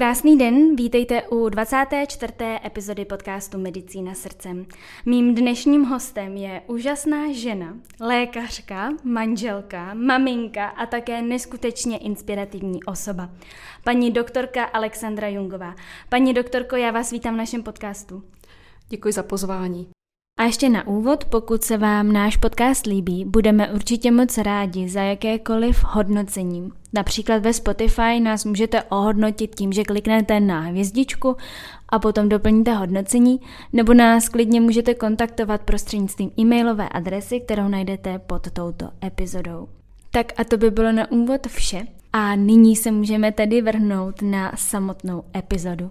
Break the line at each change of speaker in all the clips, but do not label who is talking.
Krásný den, vítejte u 24. epizody podcastu Medicína srdcem. Mým dnešním hostem je úžasná žena, lékařka, manželka, maminka a také neskutečně inspirativní osoba. Paní doktorka Alexandra Jungová. Paní doktorko, já vás vítám v našem podcastu.
Děkuji za pozvání.
A ještě na úvod, pokud se vám náš podcast líbí, budeme určitě moc rádi za jakékoliv hodnocení. Například ve Spotify nás můžete ohodnotit tím, že kliknete na hvězdičku a potom doplníte hodnocení, nebo nás klidně můžete kontaktovat prostřednictvím e-mailové adresy, kterou najdete pod touto epizodou. Tak a to by bylo na úvod vše. A nyní se můžeme tedy vrhnout na samotnou epizodu.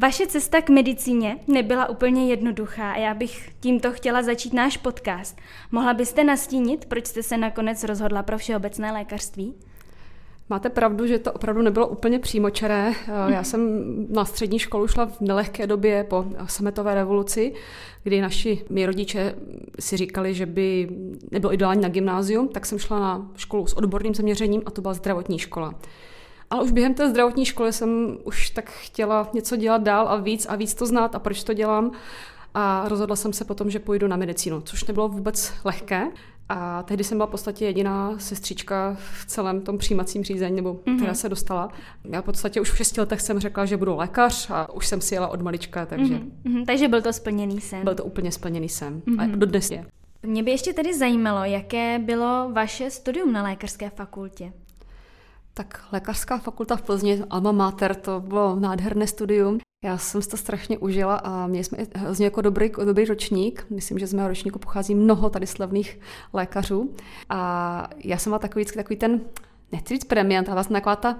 Vaše cesta k medicíně nebyla úplně jednoduchá a já bych tímto chtěla začít náš podcast. Mohla byste nastínit, proč jste se nakonec rozhodla pro všeobecné lékařství?
Máte pravdu, že to opravdu nebylo úplně přímočaré. Já jsem na střední školu šla v nelehké době po sametové revoluci, kdy naši mý rodiče si říkali, že by nebylo ideální na gymnázium, tak jsem šla na školu s odborným zaměřením a to byla zdravotní škola. Ale už během té zdravotní školy jsem už tak chtěla něco dělat dál a víc a víc to znát a proč to dělám. A rozhodla jsem se potom, že půjdu na medicínu, což nebylo vůbec lehké. A tehdy jsem byla v podstatě jediná sestřička v celém tom přijímacím řízení, nebo mm-hmm. která se dostala. Já v podstatě už v šesti letech jsem řekla, že budu lékař a už jsem si jela od malička, takže...
Mm-hmm. Takže byl to splněný sen.
Byl to úplně splněný sen. Mm-hmm. A dodnes je.
Mě by ještě tedy zajímalo, jaké bylo vaše studium na lékařské fakultě.
Tak lékařská fakulta v Plzni, Alma Mater, to bylo nádherné studium. Já jsem si to strašně užila a měli jsme hrozně jako dobrý, dobrý ročník. Myslím, že z mého ročníku pochází mnoho tady slavných lékařů. A já jsem byla takový, takový ten, nechci říct premiant, ale vlastně taková ta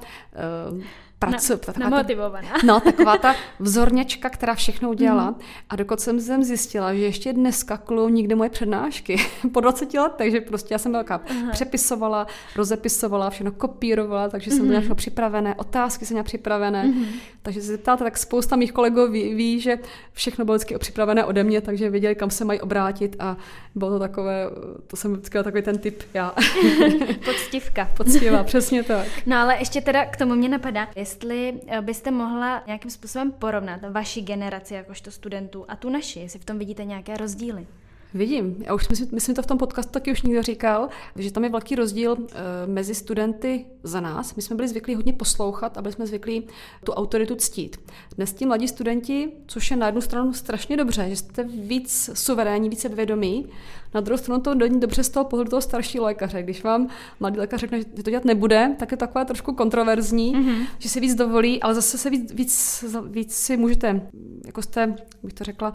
uh,
pracu, na, namotivovaná.
Ta, no, taková ta vzorněčka, která všechno udělala. Mm. A dokud jsem zem zjistila, že ještě dneska klují nikdy moje přednášky po 20 letech, že prostě já jsem velká uh-huh. přepisovala, rozepisovala, všechno kopírovala, takže jsem mm. měla připravené, otázky jsem měla připravené. Mm. Takže se zeptáte, tak spousta mých kolegů ví, ví, že všechno bylo vždycky připravené ode mě, takže věděli, kam se mají obrátit a bylo to takové, to jsem vždycky takový ten typ já.
Podstivka.
Podstivá, přesně tak.
No ale ještě teda k tomu mě napadá, jestli eh, byste mohla nějakým způsobem porovnat vaši generaci jakožto studentů a tu naši, jestli v tom vidíte nějaké rozdíly.
Vidím. Já už myslím, myslím to v tom podcastu taky už někdo říkal, že tam je velký rozdíl uh, mezi studenty za nás. My jsme byli zvyklí hodně poslouchat a byli jsme zvyklí tu autoritu ctít. Dnes ti mladí studenti, což je na jednu stranu strašně dobře, že jste víc suverénní, více vědomí, na druhou stranu to není dobře z toho pohledu toho staršího lékaře. Když vám mladý lékař řekne, že to dělat nebude, tak je takové trošku kontroverzní, mm-hmm. že si víc dovolí, ale zase se víc, víc, víc si můžete, jako jste, bych to řekla,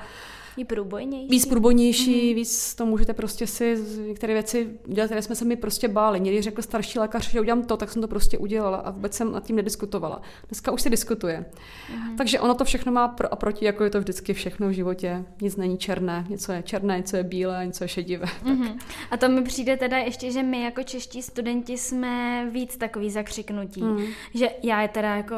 je průbojnější.
Víc průbojnější, mm-hmm. víc to můžete prostě si některé věci dělat, které jsme se mi prostě báli. Někdy řekl starší lékař, že udělám to, tak jsem to prostě udělala a vůbec jsem nad tím nediskutovala. Dneska už se diskutuje. Mm-hmm. Takže ono to všechno má pro a proti, jako je to vždycky všechno v životě. Nic není černé, něco je černé, něco je bílé, něco je šedivé. Mm-hmm.
A to mi přijde teda ještě, že my jako čeští studenti jsme víc takový zakřiknutí. Mm. Že já je teda jako,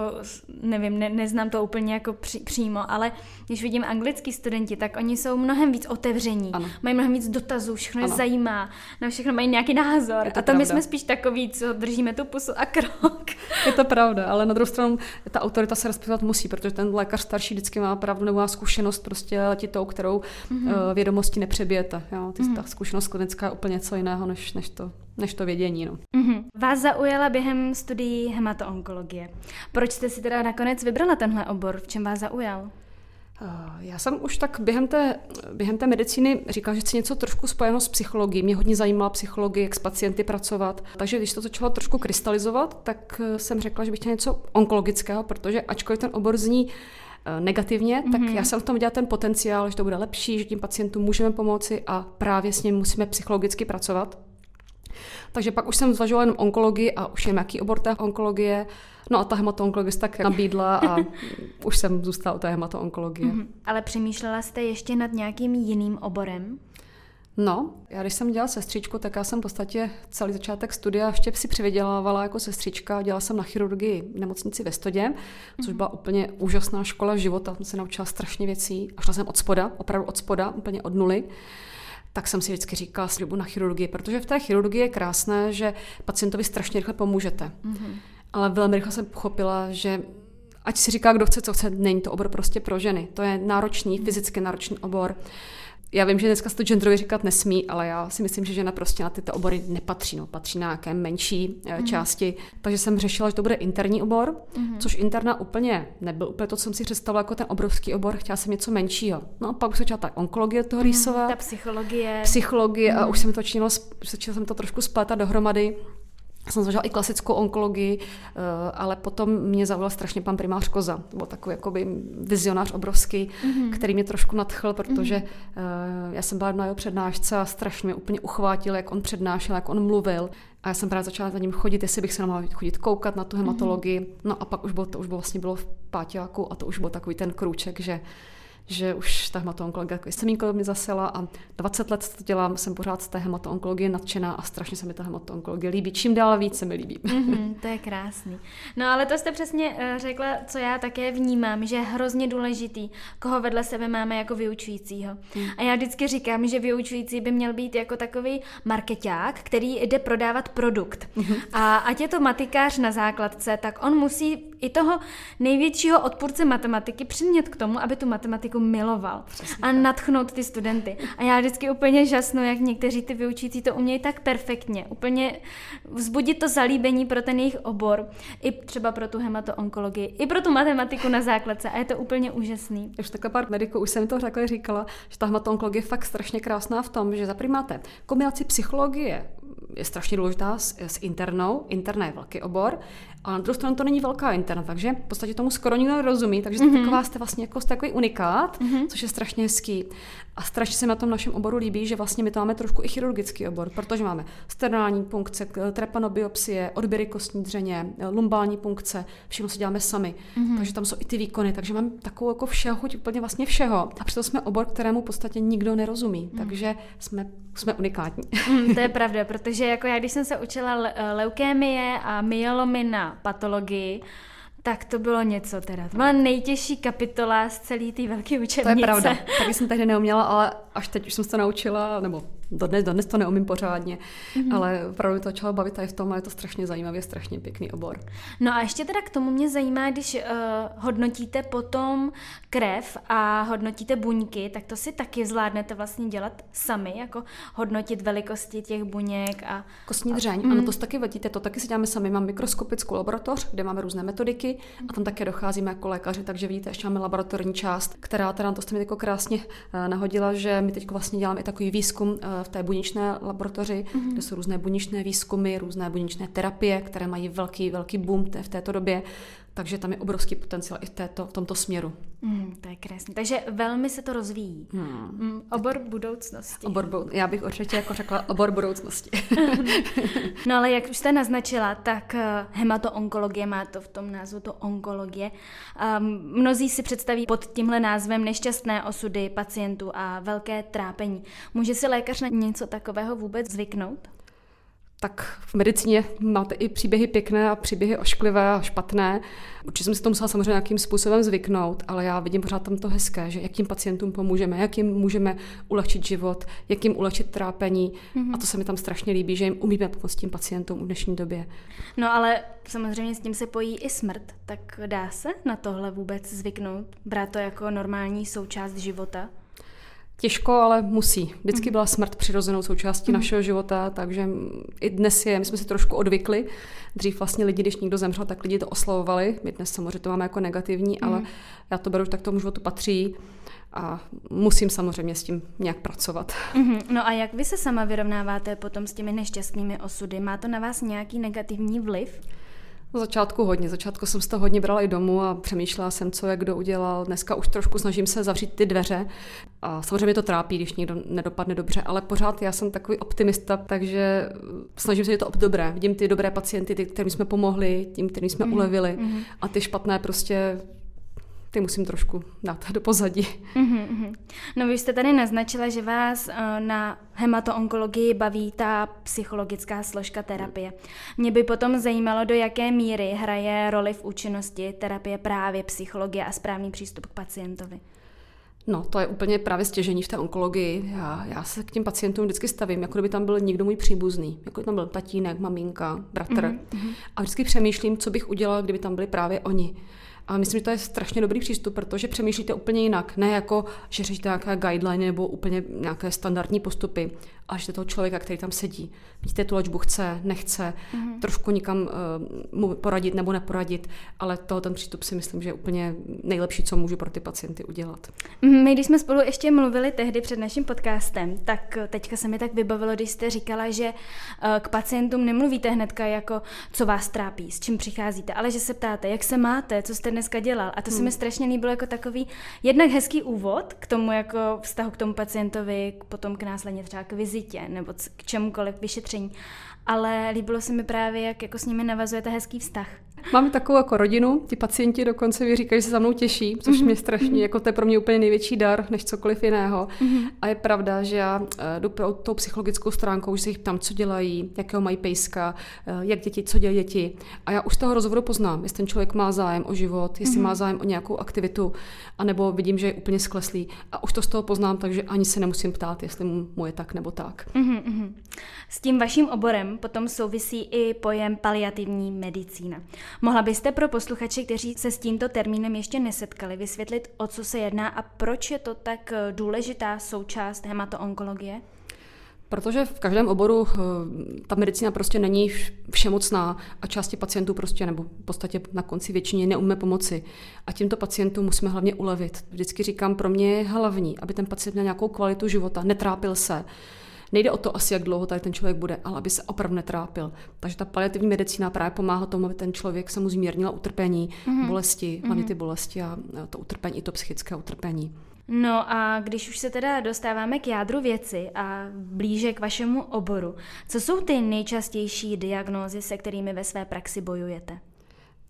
nevím, ne, neznám to úplně jako při, přímo, ale když vidím anglický studenti, tak oni jsou mnohem víc otevření, ano. mají mnohem víc dotazů, všechno je zajímá, na všechno mají nějaký názor. A to my jsme spíš takový, co držíme tu pusu a krok.
Je to pravda, ale na druhou stranu ta autorita se respektovat musí, protože ten lékař starší vždycky má pravdu nebo má zkušenost prostě letitou, kterou mm-hmm. vědomosti nepřebijete. Jo? Ty, mm-hmm. Ta zkušenost klinická je úplně něco jiného, než, než to než to vědění. No.
Mm-hmm. Vás zaujala během studií hematoonkologie. Proč jste si teda nakonec vybrala tenhle obor? V čem vás zaujal?
Eh, já jsem už tak během té, během té medicíny říkala, že chci něco trošku spojeno s psychologií. Mě hodně zajímala psychologie, jak s pacienty pracovat. Takže když to začalo trošku krystalizovat, tak eh, jsem řekla, že bych chtěla něco onkologického, protože ačkoliv ten obor zní eh, negativně, mm-hmm. tak mhm. já jsem v tom viděla ten potenciál, že to bude lepší, že tím pacientům můžeme pomoci a právě s ním musíme psychologicky pracovat. Takže pak už jsem zvažovala jenom onkologii a už jen jaký obor té onkologie. No a ta hematoonkologie tak nabídla a už jsem zůstala u té hematoonkologie. Mm-hmm.
Ale přemýšlela jste ještě nad nějakým jiným oborem?
No, já když jsem dělala sestřičku, tak já jsem v podstatě celý začátek studia ještě si přivydělávala jako sestřička. Dělala jsem na chirurgii v nemocnici ve Stodě, což mhm. byla úplně úžasná škola života. Jsem se naučila strašně věcí a šla jsem od spoda, opravdu od spoda, úplně od nuly tak jsem si vždycky říkala slibu na chirurgii, protože v té chirurgii je krásné, že pacientovi strašně rychle pomůžete. Mm-hmm. Ale velmi rychle jsem pochopila, že ať si říká, kdo chce, co chce, není to obor prostě pro ženy. To je náročný, fyzicky náročný obor já vím, že dneska se to genderově říkat nesmí, ale já si myslím, že žena prostě na tyto obory nepatří, no, patří na nějaké menší mm-hmm. části. Takže jsem řešila, že to bude interní obor, mm-hmm. což interna úplně nebyl úplně to, co jsem si představila jako ten obrovský obor, chtěla jsem něco menšího. No a pak už začala ta onkologie toho rýsovat. Mm,
ta psychologie.
Psychologie mm. a už se mi to začínalo, začala jsem to trošku splétat dohromady jsem zažila i klasickou onkologii, eh, ale potom mě zavolal strašně pan primář Koza. To byl takový jakoby vizionář obrovský, mm-hmm. který mě trošku nadchl, protože mm-hmm. já jsem byla na jeho přednášce a strašně mě úplně uchvátil, jak on přednášel, jak on mluvil. A já jsem právě začala za ním chodit, jestli bych se mohla chodit koukat na tu hematologii. Mm-hmm. No a pak už bylo, to už bylo vlastně bylo v páťáku a to už byl takový ten krůček, že že už ta hematoonkologie jako semínko mi zasela a 20 let to dělám, jsem pořád z té hematoonkologie nadšená a strašně se mi ta hematoonkologie líbí. Čím dál víc se mi líbí.
Mm-hmm, to je krásný. No ale to jste přesně eh, řekla, co já také vnímám, že je hrozně důležitý, koho vedle sebe máme jako vyučujícího. Mm. A já vždycky říkám, že vyučující by měl být jako takový marketák, který jde prodávat produkt. Mm-hmm. A ať je to matikář na základce, tak on musí i toho největšího odpůrce matematiky přimět k tomu, aby tu matematiku miloval Přesně a natchnout ty studenty. A já vždycky úplně žasnu, jak někteří ty vyučící to umějí tak perfektně, úplně vzbudit to zalíbení pro ten jejich obor, i třeba pro tu hematoonkologii, i pro tu matematiku na základce a je to úplně úžasný.
Už takhle pár mediků, už jsem to řekla, říkala, že ta hematoonkologie je fakt strašně krásná v tom, že za máte kombinaci psychologie, je strašně důležitá s, s internou. Interna je velký obor, a na druhou stranu to není velká interna, takže v podstatě tomu skoro nikdo nerozumí, takže mm-hmm. taková jste vlastně jako takový unikát, mm-hmm. což je strašně hezký. A strašně se na tom našem oboru líbí, že vlastně my to máme trošku i chirurgický obor, protože máme sternální punkce, trepanobiopsie, odběry kostní dřeně, lumbální punkce, všechno si děláme sami. Mm-hmm. Takže tam jsou i ty výkony, takže máme takovou jako všeho, chuť úplně vlastně všeho. A přitom jsme obor, kterému v podstatě nikdo nerozumí, mm. takže jsme, jsme unikátní.
Mm, to je pravda, protože jako já, když jsem se učila leukémie a myelomy na patologii, tak to bylo něco teda. To byla nejtěžší kapitola z celé té velké učebnice.
To je pravda. Taky jsem tehdy neuměla, ale až teď už jsem se to naučila, nebo dodnes, dodnes to neumím pořádně, mm-hmm. ale opravdu to začalo bavit i v tom a je to strašně zajímavý, strašně pěkný obor.
No a ještě teda k tomu mě zajímá, když uh, hodnotíte potom krev a hodnotíte buňky, tak to si taky zvládnete vlastně dělat sami, jako hodnotit velikosti těch buněk a...
Kostní dřeň, a, ano, mm. to si taky vidíte, to taky si děláme sami. Mám mikroskopickou laboratoř, kde máme různé metodiky a tam také docházíme jako lékaři, takže vidíte, ještě máme laboratorní část, která teda, to jste mi jako krásně uh, nahodila, že my teď vlastně děláme i takový výzkum uh, v té buněčné laboratoři, mm-hmm. kde jsou různé buněčné výzkumy, různé buněčné terapie, které mají velký, velký boom v této době. Takže tam je obrovský potenciál i v, této, v tomto směru.
Mm, to je krásné. Takže velmi se to rozvíjí. Hmm. Mm, obor budoucnosti.
Obor, já bych určitě jako řekla obor budoucnosti.
no ale jak už jste naznačila, tak eh, hematoonkologie má to v tom názvu to onkologie. Um, mnozí si představí pod tímhle názvem nešťastné osudy pacientů a velké trápení. Může si lékař na něco takového vůbec zvyknout?
Tak v medicíně máte i příběhy pěkné a příběhy ošklivé a špatné. Určitě jsem si to musela samozřejmě nějakým způsobem zvyknout, ale já vidím pořád tam to hezké, že jak tím pacientům pomůžeme, jak jim můžeme ulehčit život, jak jim ulehčit trápení. Mm-hmm. A to se mi tam strašně líbí, že jim umíme pomoct tím pacientům v dnešní době.
No ale samozřejmě s tím se pojí i smrt, tak dá se na tohle vůbec zvyknout? Brát to jako normální součást života?
Těžko, ale musí. Vždycky mhm. byla smrt přirozenou součástí mm. našeho života, takže i dnes je, my jsme si trošku odvykli. Dřív vlastně lidi, když někdo zemřel, tak lidi to oslavovali. My dnes samozřejmě to máme jako negativní, mm. ale já to beru, tak tomu životu patří a musím samozřejmě s tím nějak pracovat.
Mm-hmm. No a jak vy se sama vyrovnáváte potom s těmi nešťastnými osudy? Má to na vás nějaký negativní vliv?
Na začátku hodně. Začátku jsem z toho hodně brala i domů a přemýšlela jsem, co jak kdo udělal. Dneska už trošku snažím se zavřít ty dveře. A samozřejmě to trápí, když někdo nedopadne dobře, ale pořád já jsem takový optimista, takže snažím se, že to dobré. Vidím ty dobré pacienty, ty, kterým jsme pomohli, tím, kterým jsme mm-hmm. ulevili. Mm-hmm. A ty špatné prostě ty musím trošku dát do pozadí. Mm-hmm.
No vy jste tady naznačila, že vás eh, na hematoonkologii baví ta psychologická složka terapie. Mě by potom zajímalo, do jaké míry hraje roli v účinnosti terapie právě psychologie a správný přístup k pacientovi.
No, to je úplně právě stěžení v té onkologii. Já, já se k těm pacientům vždycky stavím, jako kdyby tam byl někdo můj příbuzný. Jako tam byl tatínek, maminka, bratr. Mm-hmm. A vždycky přemýšlím, co bych udělala, kdyby tam byli právě oni. A myslím, že to je strašně dobrý přístup, protože přemýšlíte úplně jinak. Ne jako, že řešíte nějaké guideliny nebo úplně nějaké standardní postupy, ale že toho člověka, který tam sedí. Vidíte, tu léčbu chce, nechce, mm-hmm. trošku nikam uh, mu poradit nebo neporadit, ale to ten přístup si myslím, že je úplně nejlepší, co můžu pro ty pacienty udělat.
Mhm, my, když jsme spolu ještě mluvili tehdy před naším podcastem, tak teďka se mi tak vybavilo, když jste říkala, že uh, k pacientům nemluvíte hnedka jako, co vás trápí, s čím přicházíte, ale že se ptáte, jak se máte, co jste dneska dělal. A to hmm. se mi strašně líbilo jako takový jednak hezký úvod k tomu jako vztahu k tomu pacientovi, potom k následně třeba k vizitě nebo k čemukoliv vyšetření. Ale líbilo se mi právě, jak jako s nimi navazujete hezký vztah.
Máme takovou jako rodinu, ty pacienti dokonce mi říkají, že se za mnou těší, což mm-hmm. mě strašně, mhm. jako to je pro mě úplně největší dar, než cokoliv jiného. Mm-hmm. A je pravda, že já eh, jdu pro tou psychologickou stránkou, že se jich ptám, co dělají, jakého mají pejska, eh, jak děti, co dělají děti. A já už z toho rozhovoru poznám, jestli ten člověk má zájem o život, jestli mm-hmm. má zájem o nějakou aktivitu, anebo vidím, že je úplně skleslý. A už to z toho poznám, takže ani se nemusím ptát, jestli mu je tak nebo tak.
Mm-hmm. S tím vaším oborem potom souvisí i pojem paliativní medicína. Mohla byste pro posluchače, kteří se s tímto termínem ještě nesetkali, vysvětlit, o co se jedná a proč je to tak eh, důležitá součást hematoonkologie?
Protože v každém oboru eh, ta medicína prostě není všemocná a části pacientů prostě, nebo v podstatě na konci většině neumíme pomoci. A těmto pacientům musíme hlavně ulevit. Vždycky říkám, pro mě je hlavní, aby ten pacient měl nějakou kvalitu života, netrápil se, Nejde o to asi, jak dlouho tady ten člověk bude, ale aby se opravdu netrápil. Takže ta paliativní medicína právě pomáhá tomu, aby ten člověk se mu zmírnila utrpení, mm-hmm. bolesti, hlavně mhm. ty bolesti a to utrpení, i to psychické utrpení.
No a když už se teda dostáváme k jádru věci a blíže k vašemu oboru, co jsou ty nejčastější diagnózy, se kterými ve své praxi bojujete?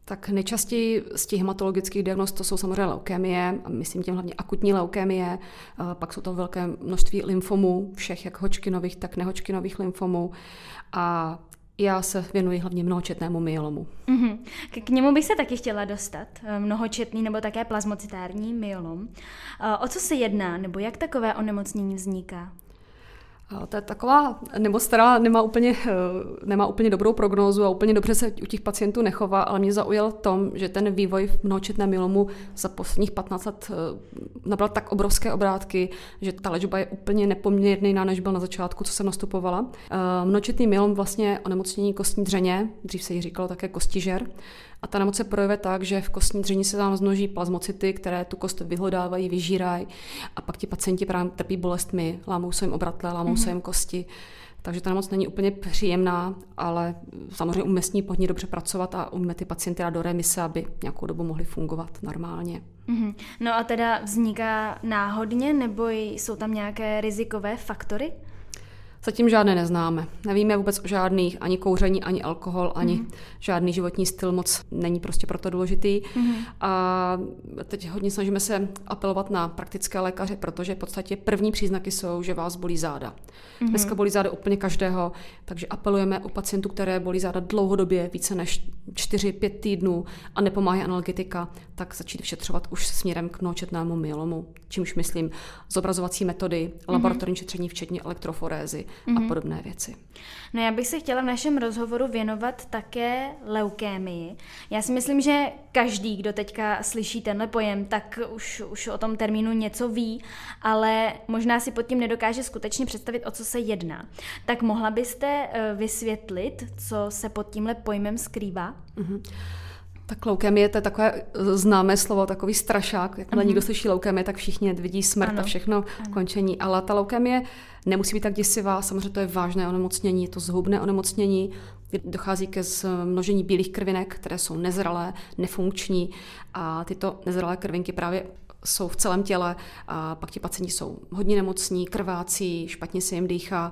Tak nejčastěji z těch hematologických diagnóz to jsou samozřejmě leukémie, myslím tím hlavně akutní leukémie, pak jsou to velké množství lymfomů, všech jak hočkinových, tak nehočkinových lymfomů a já se věnuji hlavně mnohočetnému myelomu.
Mm-hmm. K němu bych se taky chtěla dostat, eh, mnohočetný nebo také plazmocitární myelom. Eh, o co se jedná, nebo jak takové onemocnění vzniká?
To je taková nemoc, která nemá úplně, eh, nemá úplně dobrou prognózu a úplně dobře se u těch pacientů nechová, ale mě zaujal tom, že ten vývoj v mnohočetném myelomu za posledních 15 let eh, nabral tak obrovské obrátky, že ta léčba je úplně nepoměrný než byl na začátku, co jsem nastupovala. Eh, mnohočetný myelom vlastně onemocnění kostní dřeně, dřív se jí říkalo také kostižer, a ta nemoc se projevuje tak, že v kostní dřeně se tam zmnoží plazmocity, které tu kost vyhledávají, vyžírají a pak ti pacienti právě trpí bolestmi, lámou se jim obratle, lámou mm-hmm. se jim kosti. Takže ta nemoc není úplně příjemná, ale samozřejmě umíme pod ní dobře pracovat a umíme ty pacienty dát do remise, aby nějakou dobu mohli fungovat normálně.
Mm-hmm. No a teda vzniká náhodně nebo jsou tam nějaké rizikové faktory?
Zatím žádné neznáme. Nevíme vůbec o žádných, ani kouření, ani alkohol, ani mm-hmm. žádný životní styl moc není prostě proto důležitý. Mm-hmm. A teď hodně snažíme se apelovat na praktické lékaře, protože v podstatě první příznaky jsou, že vás bolí záda. Mm-hmm. Dneska bolí záda úplně každého, takže apelujeme u pacientů, které bolí záda dlouhodobě, více než 4-5 týdnů a nepomáhá analgetika, tak začít vyšetřovat už směrem k mnohočetnému myelomu, čímž myslím zobrazovací metody, laboratorní mm-hmm. šetření, včetně elektroforézy mm-hmm. a mhm. podobné věci.
No já bych se chtěla v našem rozhovoru věnovat také leukémii. Já si myslím, že každý, kdo teďka slyší tenhle pojem, tak už, už o tom termínu něco ví, ale možná si pod tím nedokáže skutečně představit, o co se jedná. Tak mohla byste eh, vysvětlit, co se pod tímhle pojmem skrývá? Mm-hmm.
Tak leukemie to je takové eh, známé slovo, takový strašák. Jakmile mm-hmm. někdo slyší leukemie, tak všichni vidí smrt ano. a všechno ano. končení. Ale ta leukemie nemusí být tak děsivá, samozřejmě to je vážné onemocnění, je to zhubné onemocnění, dochází ke zmnožení bílých krvinek, které jsou nezralé, nefunkční a tyto nezralé krvinky právě jsou v celém těle a pak ti pacienti jsou hodně nemocní, krvácí, špatně se jim dýchá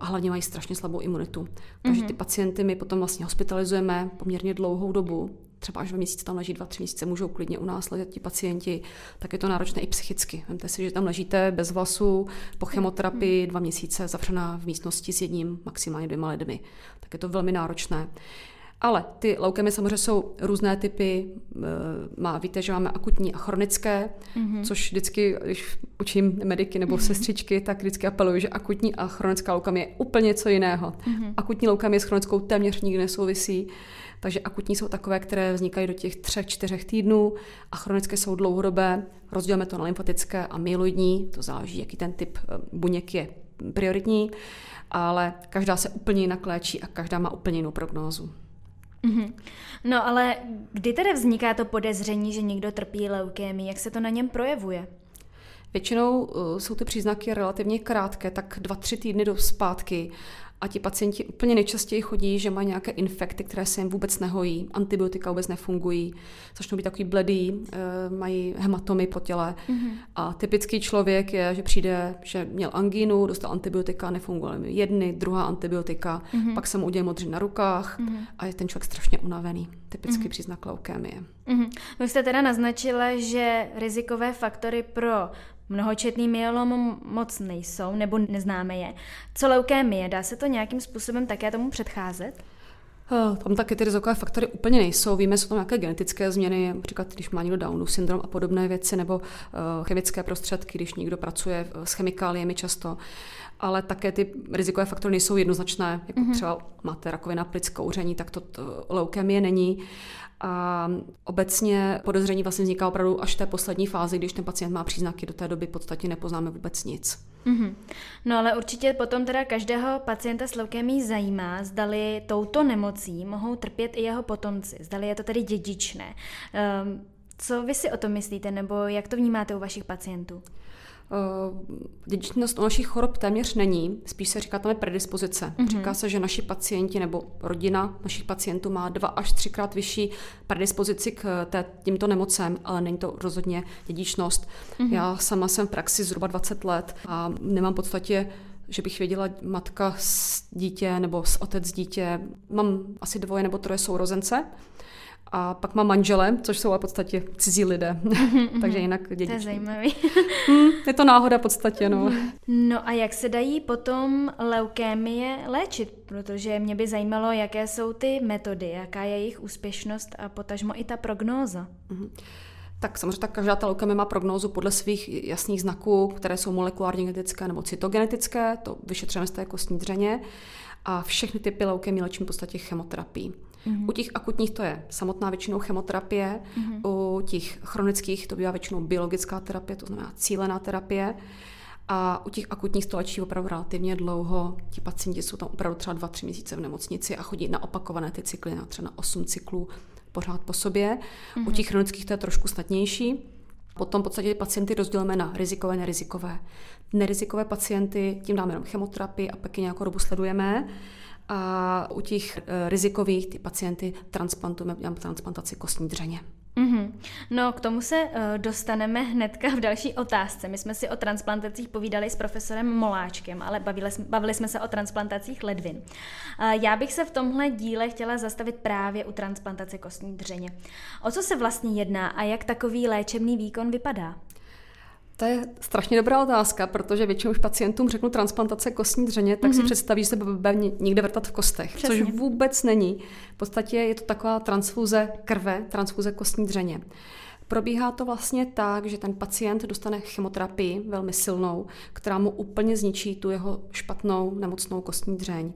a hlavně mají strašně slabou imunitu. Takže mhm. ty pacienty my potom vlastně hospitalizujeme poměrně dlouhou dobu, třeba až dva měsíce tam leží, dva, tři měsíce můžou klidně u nás ležet ti pacienti, tak je to náročné i psychicky. Vemte si, že tam ležíte bez vlasu, po chemoterapii, dva měsíce zavřená v místnosti s jedním, maximálně dvěma lidmi. Tak je to velmi náročné. Ale ty leukemie samozřejmě jsou různé typy. Eh, má, víte, že máme akutní a chronické, mm-hmm. což vždycky, když učím mediky nebo mm-hmm. sestřičky, tak vždycky apeluju, že akutní a chronická leukemie je úplně něco jiného. Mm-hmm. Akutní leukemie s chronickou téměř nikdy nesouvisí. Takže akutní jsou takové, které vznikají do těch třech, čtyřech týdnů a chronické jsou dlouhodobé. Rozdělíme to na lymfatické a myeloidní, to záleží, jaký ten typ eh, buněk je prioritní, ale každá se úplně jinak léčí a každá má úplně jinou prognózu.
Mm-hmm. No ale kdy tedy vzniká to podezření, že někdo trpí leukémií? Jak se to na něm projevuje?
Většinou uh, jsou ty příznaky relativně krátké, tak dva, tři týdny do zpátky a ti pacienti úplně nejčastěji chodí, že mají nějaké infekty, které se jim vůbec nehojí, antibiotika vůbec nefungují, začnou být takový bledý, eh, mají hematomy po těle. Mm-hmm. A typický člověk je, že přijde, že měl angínu, dostal antibiotika, nefungovaly jedny, druhá antibiotika, mm-hmm. pak se mu udělal modři na rukách mm-hmm. a je ten člověk strašně unavený. Typický mm-hmm. příznak leukémie.
Mm-hmm. Vy jste teda naznačila, že rizikové faktory pro Mnohočetný myelom moc nejsou, nebo neznáme je. Co leukémie? Dá se to nějakým způsobem také tomu předcházet?
Eh, tam taky ty rizikové faktory úplně nejsou. Víme, jsou tam nějaké genetické změny, například když má někdo Downův syndrom a podobné věci, nebo uh, chemické prostředky, když někdo pracuje s chemikáliemi často. Ale také ty rizikové faktory nejsou jednoznačné, jako mm-hmm. třeba máte rakovina plic, kouření, tak to, to leukemie není. A obecně podezření vlastně vzniká opravdu až v té poslední fázi, když ten pacient má příznaky. Do té doby podstatě nepoznáme vůbec nic.
Mm-hmm. No ale určitě potom teda každého pacienta s leukémií zajímá, zdali touto nemocí mohou trpět i jeho potomci, zdali je to tedy dědičné. Um, co vy si o tom myslíte, nebo jak to vnímáte u vašich pacientů?
Eh, dědičnost u našich chorob téměř není, spíš se říká tam je predispozice. Mm-hmm. Říká se, že naši pacienti nebo rodina našich pacientů má dva až třikrát vyšší predispozici k té, tímto nemocem, ale není to rozhodně dědičnost. Mm-hmm. Já sama jsem v praxi zhruba 20 let a nemám v podstatě že bych věděla matka s dítě nebo s otec dítě. Mám asi dvoje nebo troje sourozence a pak mám manžele, což jsou v podstatě cizí lidé. Takže jinak dědičné.
To je zajímavý.
hmm, je to náhoda v podstatě, no.
No a jak se dají potom leukémie léčit? Protože mě by zajímalo, jaké jsou ty metody, jaká je jejich úspěšnost a potažmo i ta prognóza.
Tak samozřejmě tak každá ta leukemie má prognózu podle svých jasných znaků, které jsou molekulárně genetické nebo cytogenetické, to vyšetřujeme z té kostní dřeně a všechny typy leukemie léčíme v podstatě chemoterapií. Mm-hmm. U těch akutních to je samotná většinou chemoterapie, mm-hmm. u těch chronických to bývá většinou biologická terapie, to znamená cílená terapie. A u těch akutních to léčí opravdu relativně dlouho. Ti pacienti jsou tam opravdu třeba 2-3 měsíce v nemocnici a chodí na opakované ty cykly, na třeba na 8 cyklů pořád po sobě. Mm-hmm. U těch chronických to je trošku snadnější. Potom v podstatě pacienty rozdělíme na rizikové, nerizikové. Nerizikové pacienty, tím dáme jenom chemoterapii a pak je nějakou dobu sledujeme a u těch eh, rizikových ty pacienty transplantujeme, transplantaci kostní dřeně.
Mm-hmm. No, k tomu se uh, dostaneme hnedka v další otázce. My jsme si o transplantacích povídali s profesorem Moláčkem, ale bavili, bavili jsme se o transplantacích ledvin. Uh, já bych se v tomhle díle chtěla zastavit právě u transplantace kostní dřeně. O co se vlastně jedná a jak takový léčebný výkon vypadá?
To je strašně dobrá otázka, protože většinou už pacientům řeknu transplantace kostní dřeně, tak mm-hmm. si mhm. představí, že se bude někde vrtat v kostech, Přesně. což vůbec není. V podstatě je to taková transfuze krve, transfuze kostní dřeně. Probíhá to vlastně tak, že ten pacient dostane chemoterapii velmi silnou, která mu úplně zničí tu jeho špatnou nemocnou kostní dřeň.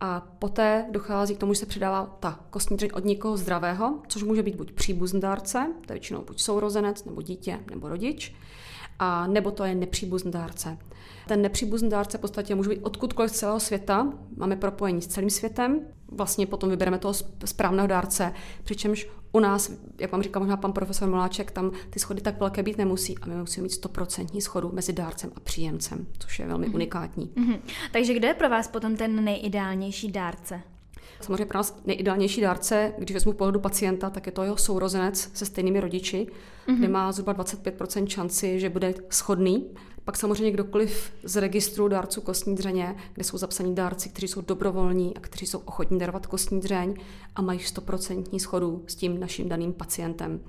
A poté dochází k tomu, že se přidává ta kostní dřeň od někoho zdravého, což může být buď příbuzný dárce, to je většinou buď sourozenec, nebo dítě, nebo rodič, a nebo to je nepříbuzný dárce. Ten nepříbuzný dárce v podstatě může být odkudkoliv z celého světa, máme propojení s celým světem, vlastně potom vybereme toho správného dárce, přičemž u nás, jak vám říkal možná pan profesor Moláček, tam ty schody tak velké být nemusí a my musíme mít stoprocentní schodu mezi dárcem a příjemcem, což je velmi mm-hmm. unikátní. Mm-hmm.
Takže kdo je pro vás potom ten nejideálnější dárce?
Samozřejmě pro nás nejideálnější dárce, když vezmu pohledu pacienta, tak je to jeho sourozenec se stejnými rodiči, mm-hmm. kde má zhruba 25% šanci, že bude schodný. Pak samozřejmě kdokoliv z registru dárců kostní dřeně, kde jsou zapsaní dárci, kteří jsou dobrovolní a kteří jsou ochotní darovat kostní dřeň a mají 100% schodu s tím naším daným pacientem.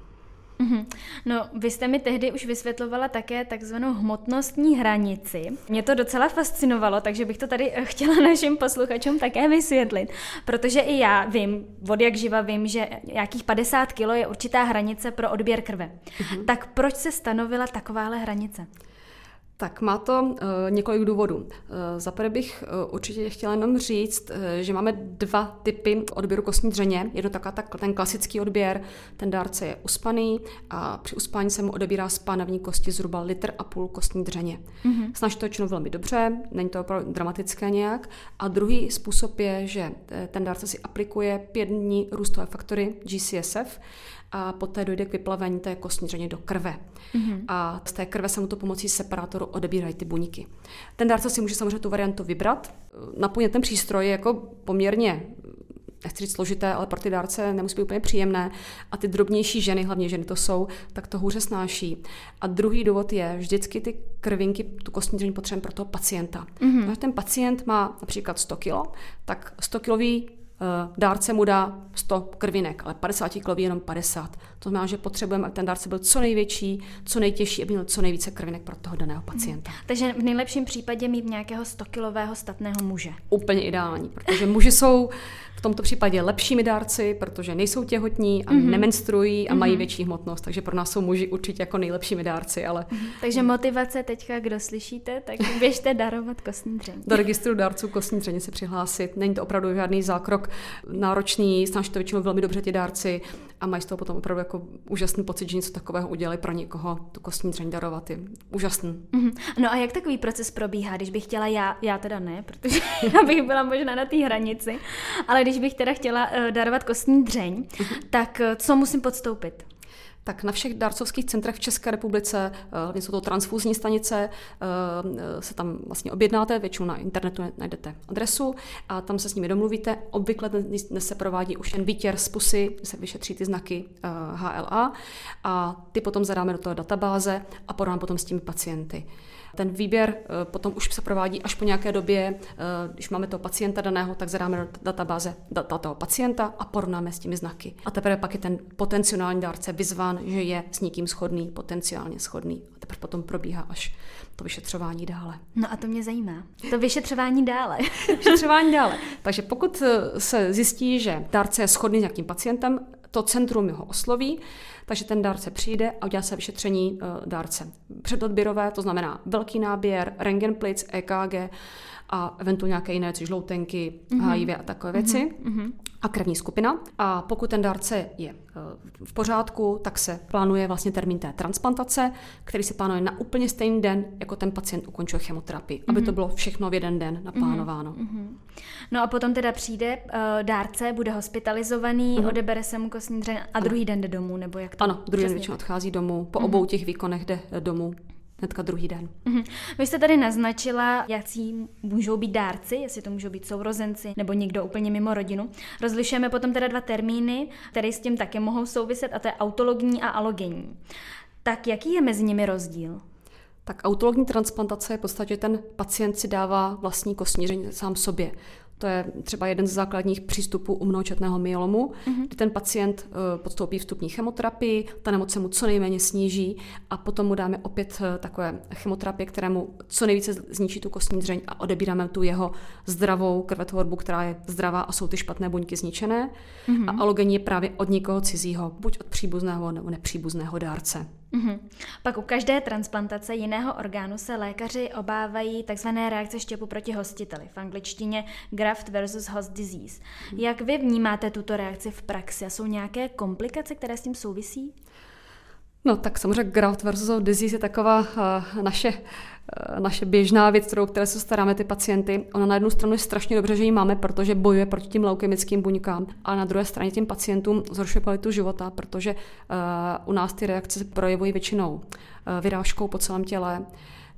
Mm-hmm. No, vy jste mi tehdy už vysvětlovala také takzvanou hmotnostní hranici. Mě to docela fascinovalo, takže bych to tady eh, chtěla našim posluchačům také vysvětlit, protože i já vím, od jak živa vím, že nějakých 50 kg je určitá hranice pro odběr krve. Mm-hmm. Tak proč se stanovila takováhle hranice?
Tak má to uh, několik důvodů. Uh, Za prvé bych uh, určitě chtěla jenom říct, že máme dva typy odběru kostní dřeně. Je to taková tak, ten klasický odběr, ten dárce je uspaný a při uspání se mu odebírá z pánevní kosti zhruba litr a půl kostní dřeně. Mm-hmm. Snaží to většinou velmi dobře, není to opravdu dramatické nějak. A druhý způsob je, že ten dárce si aplikuje pět dní růstové faktory GCSF a poté dojde k vyplavení té kostní dřeně do krve. Mm-hmm. A z té krve se mu to pomocí separátoru odebírají ty buňky. Ten dárce si může samozřejmě tu variantu vybrat. Naplnit ten přístroj je jako poměrně nechci říct složité, ale pro ty dárce nemusí být úplně příjemné. A ty drobnější ženy, hlavně ženy to jsou, tak to hůře snáší. A druhý důvod je, vždycky ty krvinky, tu kostní dřeň potřebujeme pro toho pacienta. Mm-hmm. Když ten pacient má například 100 kg, tak 100 kilový dárce mu dá 100 krvinek, ale 50 kilový jenom 50. To znamená, že potřebujeme, aby ten dárce byl co největší, co nejtěžší, aby měl co nejvíce krvinek pro toho daného pacienta.
Hmm. Takže v nejlepším případě mít nějakého 100 kilového statného muže.
Úplně ideální, protože muži jsou v tomto případě lepšími dárci, protože nejsou těhotní a mm-hmm. nemenstruují a mm-hmm. mají větší hmotnost, takže pro nás jsou muži určitě jako nejlepšími dárci, ale... Mm-hmm.
Takže motivace teďka, kdo slyšíte, tak běžte darovat kostní dřeň.
Do registru dárců kostní dřeně se přihlásit. Není to opravdu žádný zákrok náročný, snaží to většinou velmi dobře ti dárci a mají z toho potom opravdu jako úžasný pocit, že něco takového udělali pro někoho, tu kostní dřeň darovat. Je úžasný.
Mm-hmm. No a jak takový proces probíhá, když bych chtěla já, já teda ne, protože bych byla možná na té hranici, ale když bych teda chtěla uh, darovat kostní dřeň, mm-hmm. tak uh, co musím podstoupit?
Tak na všech dárcovských centrech v České republice, eh, hlavně jsou to transfuzní stanice, eh, se tam vlastně objednáte, většinou na internetu najdete adresu a tam se s nimi domluvíte. Obvykle dnes se provádí už jen výtěr z pusy, se vyšetří ty znaky HLA eh, a ty potom zadáme do toho databáze a podáme potom s těmi pacienty. Ten výběr eh, potom už se provádí až po nějaké době, eh, když máme toho pacienta daného, tak zadáme do databáze data toho pacienta a porovnáme s těmi znaky. A teprve pak je ten potenciální dárce vyzván, že je s někým schodný, potenciálně schodný. A teprve potom probíhá až to vyšetřování dále.
No a to mě zajímá. To vyšetřování dále.
vyšetřování dále. Takže pokud eh, se zjistí, že dárce je schodný s nějakým pacientem, to centrum ho osloví, takže ten dárce přijde a udělá se vyšetření uh, dárce. Předodběrové, to znamená velký náběr, rengenplic, EKG a eventuálně nějaké jiné, což žloutenky, mm-hmm. HIV a takové věci. Mm-hmm. A krevní skupina. A pokud ten dárce je uh, v pořádku, tak se plánuje vlastně termín té transplantace, který se plánuje na úplně stejný den, jako ten pacient ukončil chemoterapii, mm-hmm. aby to mhm. bylo všechno v jeden den naplánováno. Mm-hmm.
No a potom teda přijde uh, dárce, bude hospitalizovaný, mm-hmm. odebere se mu kostní dřeň a druhý den jde domů, nebo jak to?
Ano, druhý den většinou odchází domů, po mm-hmm. obou těch výkonech jde domů hnedka druhý den.
Mm-hmm. Vy jste tady naznačila, jaký můžou být dárci, jestli to můžou být sourozenci nebo někdo úplně mimo rodinu. Rozlišujeme potom teda dva termíny, které s tím také mohou souviset, a to je autologní a alogenní. Tak jaký je mezi nimi rozdíl?
Tak autologní transplantace je v podstatě ten pacient si dává vlastní kostní sám sobě. To je třeba jeden z základních přístupů u mnohočetného myelomu, mm-hmm. kdy ten pacient uh, podstoupí vstupní chemoterapii, ta nemoc se mu co nejméně sníží a potom mu dáme opět uh, takové chemoterapie, které mu co nejvíce zničí tu kostní dřeň a odebíráme tu jeho zdravou krvetvorbu, která je zdravá a jsou ty špatné buňky zničené. Mm-hmm. A alogenní je právě od někoho cizího, buď od příbuzného nebo nepříbuzného dárce.
Mm-hmm. Pak u každé transplantace jiného orgánu se lékaři obávají tzv. reakce štěpu proti hostiteli, v angličtině graft versus host disease. Mm-hmm. Jak vy vnímáte tuto reakci v praxi? A jsou nějaké komplikace, které s tím souvisí?
No tak samozřejmě graft versus disease je taková uh, naše Eh, naše běžná věc, kterou, které se staráme ty pacienty. Ona na jednu stranu je strašně dobře, že ji máme, protože bojuje proti tím leukemickým buňkám, a na druhé straně těm pacientům zhoršuje kvalitu života, protože uh, u nás ty reakce se projevují většinou uh, vyrážkou po celém těle,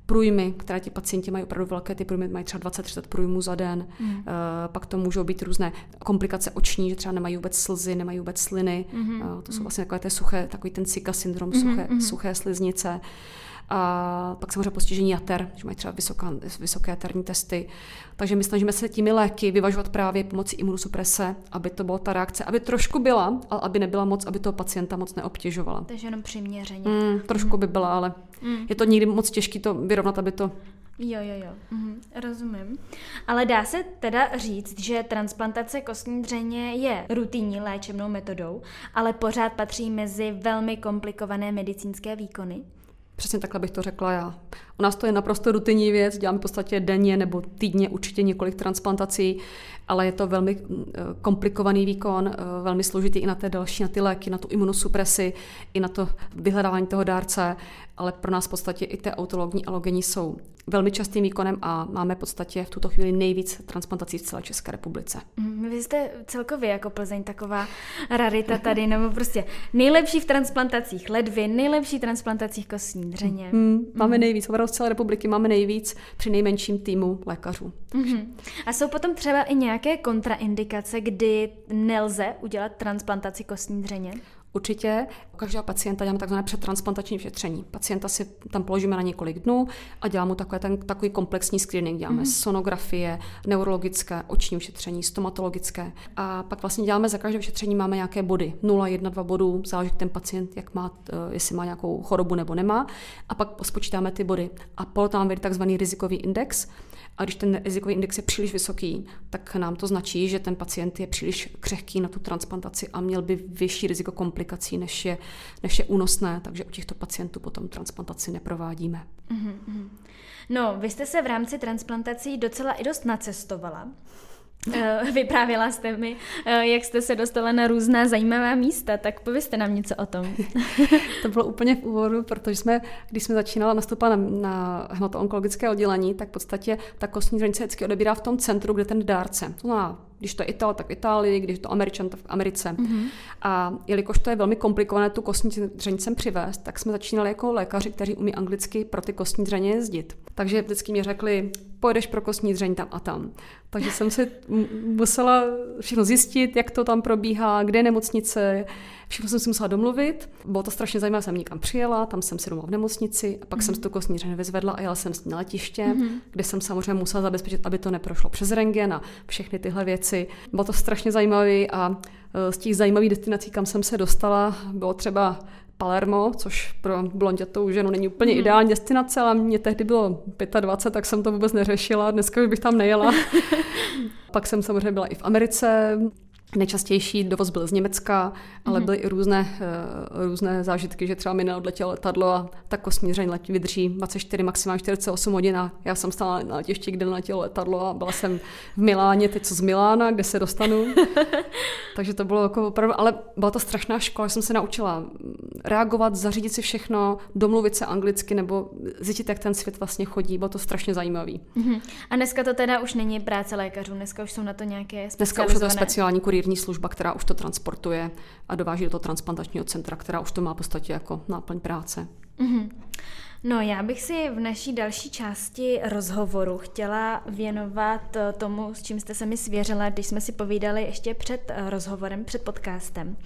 průjmy, které ti pacienti mají opravdu velké, ty průjmy mají třeba 20-30 průjmů za den, mm. uh, pak to můžou být různé komplikace oční, že třeba nemají vůbec slzy, nemají vůbec sliny, uh, to jsou vlastně takové ty suché, takový ten Zika syndrom, mm-hmm. suché, mm-hmm. suché sliznice. A pak samozřejmě postižení jater, že mají třeba vysoká, vysoké jaterní testy. Takže my snažíme se těmi léky vyvažovat právě pomocí imunosuprese, aby to byla ta reakce, aby trošku byla, ale aby nebyla moc, aby toho pacienta moc neobtěžovala.
Takže jenom přiměřeně.
Mm, trošku mm. by byla, ale mm. je to někdy moc těžké to vyrovnat, aby to
Jo, jo, jo, mhm, rozumím. Ale dá se teda říct, že transplantace kostní dřeně je rutinní léčebnou metodou, ale pořád patří mezi velmi komplikované medicínské výkony?
Přesně takhle bych to řekla já. U nás to je naprosto rutinní věc, děláme v podstatě denně nebo týdně určitě několik transplantací, ale je to velmi mm, komplikovaný výkon, eh, velmi složitý i na té další, na ty léky, na tu imunosupresi, i na to vyhledávání toho dárce, ale pro nás v podstatě i ty autologní alogení jsou velmi častým výkonem a máme v podstatě v tuto chvíli nejvíc transplantací v celé České republice.
Mm, vy jste celkově jako Plzeň taková rarita tady, nebo prostě nejlepší v transplantacích ledvin, nejlepší v transplantacích kostní dřeně.
Mm, máme mm. nejvíc, opravdu z celé republiky máme nejvíc při nejmenším týmu lékařů.
Mm-hmm. A jsou potom třeba i nějaké kontraindikace, kdy nelze udělat transplantaci kostní dřeně?
Určitě u každého pacienta děláme takzvané předtransplantační vyšetření. Pacienta si tam položíme na několik dnů a děláme mu takové, ten, takový komplexní screening. Děláme mm. sonografie, neurologické, oční vyšetření, stomatologické. A pak vlastně děláme za každé vyšetření máme nějaké body. 0, 1, 2 bodů, záleží ten pacient, jak má, eh, jestli má nějakou chorobu nebo nemá. A pak spočítáme ty body. A potom máme takzvaný rizikový index, a když ten rizikový index je příliš vysoký, tak nám to značí, že ten pacient je příliš křehký na tu transplantaci a měl by vyšší riziko komplikací, než je, než je únosné, takže u těchto pacientů potom transplantaci neprovádíme. Mm-hmm.
No, vy jste se v rámci transplantací docela i dost nacestovala. Eh, vyprávěla jste mi, eh, jak jste se dostala na různá zajímavá místa, tak povězte nám něco o tom.
to bylo úplně v úvodu, protože jsme, když jsme začínala nastupovat na, na hematonkologické oddělení, tak v podstatě ta kostní se vždycky odebírá v tom centru, kde ten dárce. To znamená, když to je Ital, tak v Itálii, když to Američan, tak v Americe. Mm-hmm. A jelikož to je velmi komplikované tu kostní dřeň sem přivést, tak jsme začínali jako lékaři, kteří umí anglicky pro ty kostní dřeně jezdit. Takže vždycky mi řekli, pojedeš pro kostní dřeň tam a tam. Takže jsem si musela všechno zjistit, jak to tam probíhá, kde je nemocnice, Všechno jsem si musela domluvit. Bylo to strašně zajímavé, jsem někam přijela, tam jsem si doma v nemocnici, a pak mm-hmm. jsem si tu kostní dřeň vyzvedla a jela jsem s ní na letiště, mm-hmm. kde jsem samozřejmě musela zabezpečit, aby to neprošlo přes rengen a všechny tyhle věci. Bylo to strašně zajímavé a e, z těch zajímavých destinací, kam jsem se dostala, bylo třeba Palermo, což pro blondětou ženu není úplně mm. ideální destinace, ale mě tehdy bylo 25, tak jsem to vůbec neřešila. Dneska bych tam nejela. Pak jsem samozřejmě byla i v Americe, Nejčastější dovoz byl z Německa, ale mm-hmm. byly i různé, uh, různé zážitky, že třeba mi neodletělo letadlo a ta kostní zraň letí vydrží 24, maximálně 48 hodin a já jsem stála na letišti, kde neletělo letadlo a byla jsem v Miláně, teď co z Milána, kde se dostanu. Takže to bylo jako opravdu, ale byla to strašná škola, jsem se naučila reagovat, zařídit si všechno, domluvit se anglicky nebo zjistit, jak ten svět vlastně chodí. Bylo to strašně zajímavý.
Mm-hmm. A dneska to teda už není práce lékařů, dneska už jsou na to nějaké
Dneska už je to speciální kurírní služba, která už to transportuje a dováží do toho transplantačního centra, která už to má v podstatě jako náplň práce. Mm-hmm.
No, já bych si v naší další části rozhovoru chtěla věnovat eh, tomu, s čím jste se mi svěřila, když jsme si povídali ještě před eh, rozhovorem, před podcastem.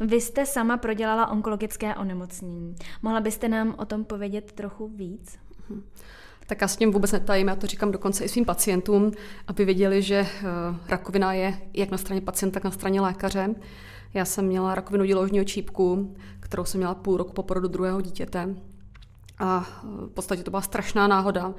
Vy jste sama prodělala onkologické onemocnění. Mohla byste nám o tom povědět trochu víc?
Mm-hmm tak já s tím vůbec netajím, já to říkám dokonce i svým pacientům, aby věděli, že eh, rakovina je jak na straně pacienta, tak na straně lékaře. Já jsem měla rakovinu děložního čípku, kterou jsem měla půl roku po porodu druhého dítěte. A eh, v podstatě to byla strašná náhoda,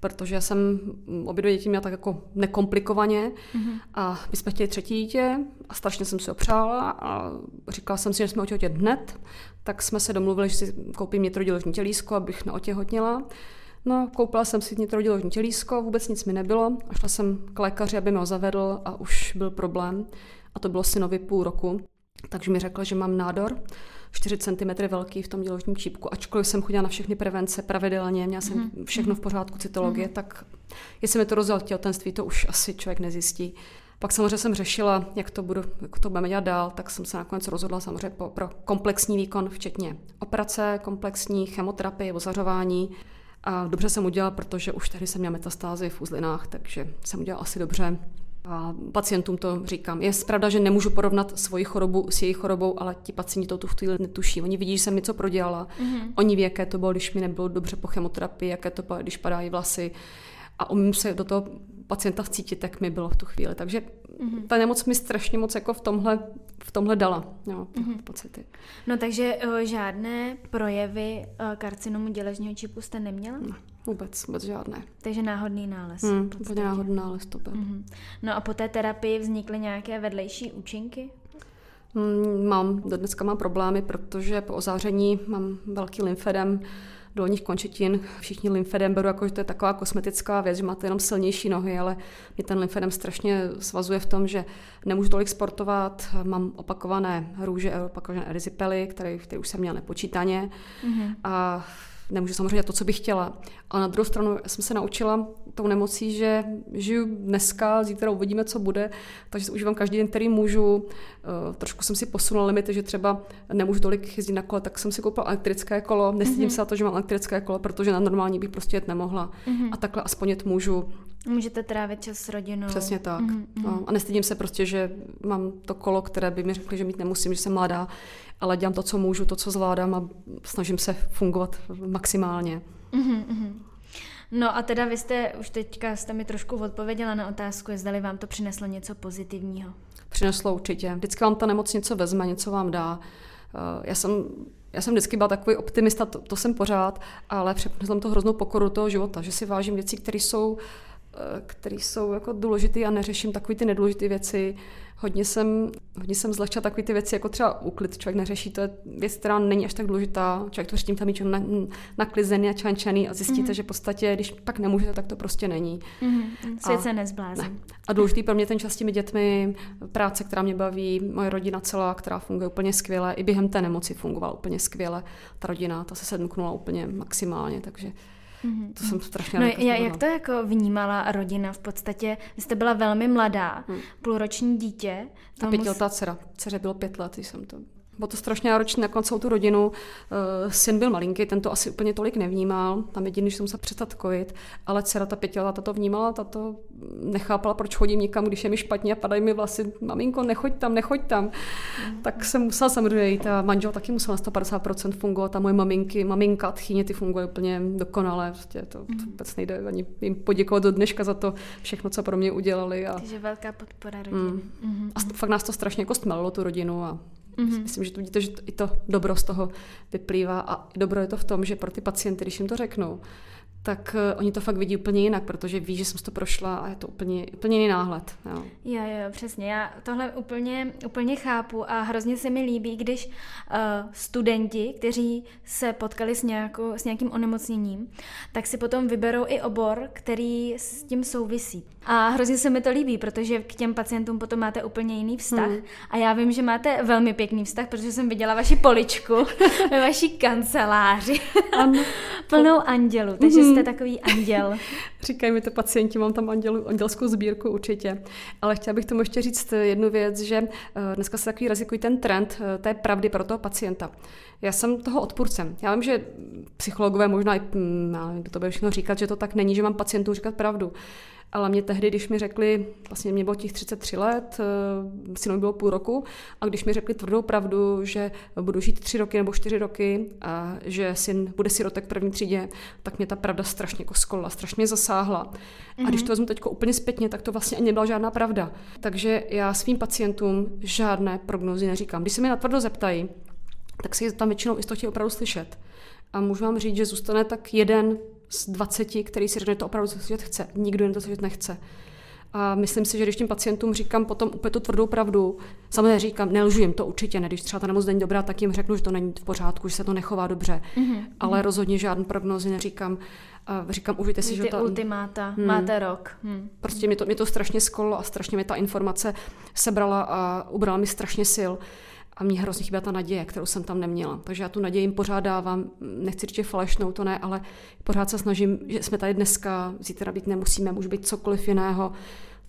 protože jsem obě dvě děti měla tak jako nekomplikovaně mm-hmm. a my jsme chtěli třetí dítě a strašně jsem si ho přála a říkala jsem si, že jsme otěhotnět hned, tak jsme se domluvili, že si koupím nitroděložní tělísko, abych neotěhotněla. No, koupila jsem si nitroděložní tělísko, vůbec nic mi nebylo a šla jsem k lékaři, aby mi ho zavedl a už byl problém. A to bylo synovi půl roku. Takže mi řekl, že mám nádor, 4 cm velký v tom děložním čípku. Ačkoliv jsem chodila na všechny prevence pravidelně, měla jsem mm-hmm. všechno v pořádku, cytologie, mm-hmm. tak jestli mi to rozděl těhotenství, to už asi člověk nezjistí. Pak samozřejmě jsem řešila, jak to, budu, jak to budeme dělat dál, tak jsem se nakonec rozhodla samozřejmě pro, pro komplexní výkon, včetně operace, komplexní chemoterapie, ozařování, a dobře jsem udělala, protože už tehdy jsem měla metastázy v uzlinách, takže jsem udělala asi dobře. A pacientům to říkám. Je pravda, že nemůžu porovnat svoji chorobu s jejich chorobou, ale ti pacienti to tu v chvíli netuší. Oni vidí, že jsem něco prodělala. Mm-hmm. Oni ví, jaké to bylo, když mi nebylo dobře po chemoterapii, jaké to bylo, když padají vlasy. A umím se do toho pacienta vcítit, jak mi bylo v tu chvíli. Takže mm-hmm. ta nemoc mi strašně moc jako v tomhle, v tomhle dala. Jo, mm-hmm. pocity.
No takže o, žádné projevy o, karcinomu děležního čipu jste neměla?
No, vůbec, vůbec žádné.
Takže náhodný nález.
Mm, úplně náhodný nález to byl. Mm-hmm.
No a po té terapii vznikly nějaké vedlejší účinky?
Mm, mám, do dneska mám problémy, protože po ozáření mám velký lymfedem dolních končetin, všichni lymfedem beru jako, že to je taková kosmetická věc, že máte jenom silnější nohy, ale mě ten lymfedem strašně svazuje v tom, že nemůžu tolik sportovat, mám opakované růže, opakované eryzipely, které, které už jsem měla nepočítaně mm-hmm. a nemůžu samozřejmě to, co bych chtěla. Ale na druhou stranu jsem se naučila tou nemocí, že žiju dneska, zítra uvidíme, co bude, takže užívám každý den, který můžu. Eh, trošku jsem si posunula limity, že třeba nemůžu tolik jezdit na kole, tak jsem si koupila elektrické kolo. Nestydím mm-hmm. se na to, že mám elektrické kolo, protože na normální bych prostě jet nemohla. Mm-hmm. A takhle aspoň jet můžu.
Můžete trávit čas s rodinou.
Přesně tak. Mm-hmm. No, a nestydím se prostě, že mám to kolo, které by mi řekli, že mít nemusím, že jsem mladá, ale dělám to, co můžu, to, co zvládám a snažím se fungovat maximálně. Mm-hmm.
No a teda vy jste, už teďka jste mi trošku odpověděla na otázku, zdali vám to přineslo něco pozitivního.
Přineslo určitě. Vždycky vám ta nemoc něco vezme, něco vám dá. Eh, já jsem já jsem vždycky byla takový optimista, to, to jsem pořád, ale jsem to hroznou pokoru toho života, že si vážím věci, které jsou, eh, které jsou jako důležité a neřeším takové ty nedůležité věci hodně jsem, hodně jsem zlehčila takové ty věci, jako třeba úklid. Člověk neřeší, to je věc, která není až tak důležitá. Člověk to řeší tam na, naklizený a čančaný a zjistíte, mm-hmm. že v podstatě, když pak nemůžete, tak to prostě není.
Mm-hmm. Svět a, se nezblází. Ne.
A důležitý pro mě ten čas s těmi dětmi, práce, která mě baví, moje rodina celá, která funguje úplně skvěle. I během té nemoci fungovala úplně skvěle. Ta rodina, ta se sedmknula úplně maximálně, takže Mm-hmm. To jsem strašně
no, já, Jak to jako vnímala rodina? V podstatě vy jste byla velmi mladá, hmm. půlroční dítě.
A pětiletá mus... dcera. Dceře bylo pět let, když jsem to bylo to strašně náročné na celou tu rodinu. Uh, syn byl malinký, ten to asi úplně tolik nevnímal. Tam jediný, že jsem se přestat kojit, ale dcera ta pětiletá to vnímala, ta to nechápala, proč chodím někam, když je mi špatně a padají mi vlasy. Maminko, nechoď tam, nechoď tam. Mm. Tak jsem musela samozřejmě jít a manžel taky musel na 150% fungovat a moje maminky, maminka, tchyně, ty funguje úplně dokonale. Prostě to, to mm. vůbec nejde ani jim poděkovat do dneška za to všechno, co pro mě udělali.
A, Takže velká podpora rodiny. Mm.
Mm-hmm. A fakt nás to strašně jako stmelilo, tu rodinu a Mm-hmm. Myslím, že to vidíte, že to, i to dobro z toho vyplývá a dobro je to v tom, že pro ty pacienty, když jim to řeknou, tak uh, oni to fakt vidí úplně jinak, protože ví, že jsem to prošla a je to úplně, úplně jiný náhled. Jo.
jo, jo, přesně. Já tohle úplně, úplně chápu a hrozně se mi líbí, když uh, studenti, kteří se potkali s, nějakou, s nějakým onemocněním, tak si potom vyberou i obor, který s tím souvisí. A hrozně se mi to líbí, protože k těm pacientům potom máte úplně jiný vztah. Hmm. A já vím, že máte velmi pěkný vztah, protože jsem viděla vaši poličku ve vaší kanceláři. Ano. Plnou andělu, takže hmm. Jste takový anděl.
Říkají mi to pacienti, mám tam andělu, andělskou sbírku určitě. Ale chtěla bych tomu ještě říct jednu věc, že eh, dneska se takový rizikují ten trend eh, té pravdy pro toho pacienta. Já jsem toho odpůrcem. Já vím, že psychologové možná i, hm, to bude všechno říkat, že to tak není, že mám pacientům říkat pravdu. Ale mě tehdy, když mi řekli, vlastně mě bylo těch 33 let, eh, synovi bylo půl roku, a když mi řekli tvrdou pravdu, že budu žít tři roky nebo čtyři roky a že syn bude sirotek první třídě, tak mě ta pravda strašně jako skolila, strašně mě zasáhla. Mm-hmm. A když mhm. to vezmu teď úplně zpětně, tak to vlastně ani nebyla žádná pravda. Takže já svým pacientům žádné prognozy neříkám. Když se mi natvrdo zeptají, tak si tam většinou i chtějí opravdu slyšet. A můžu vám říct, že zůstane tak jeden z 20, který si řekne, to opravdu slyšet chce. Nikdo jen to slyšet nechce. A myslím si, že když těm pacientům říkám potom úplně tu tvrdou pravdu, samozřejmě říkám, nelžu jim to určitě ne, když třeba ta nemoc není dobrá, tak jim řeknu, že to není v pořádku, že se to nechová dobře. Mm-hmm. Ale rozhodně žádný prognozy neříkám. A říkám, užijte si,
Ty
že to...
ultimáta, hmm. máte rok. Hmm.
Prostě mě to, mě to strašně skolo a strašně mě ta informace sebrala a ubrala mi strašně sil. A mě hrozně chyběla ta naděje, kterou jsem tam neměla. Takže já tu naději jim pořád dávám, nechci říct, že falešnou, to ne, ale pořád se snažím, že jsme tady dneska, zítra být nemusíme, může být cokoliv jiného.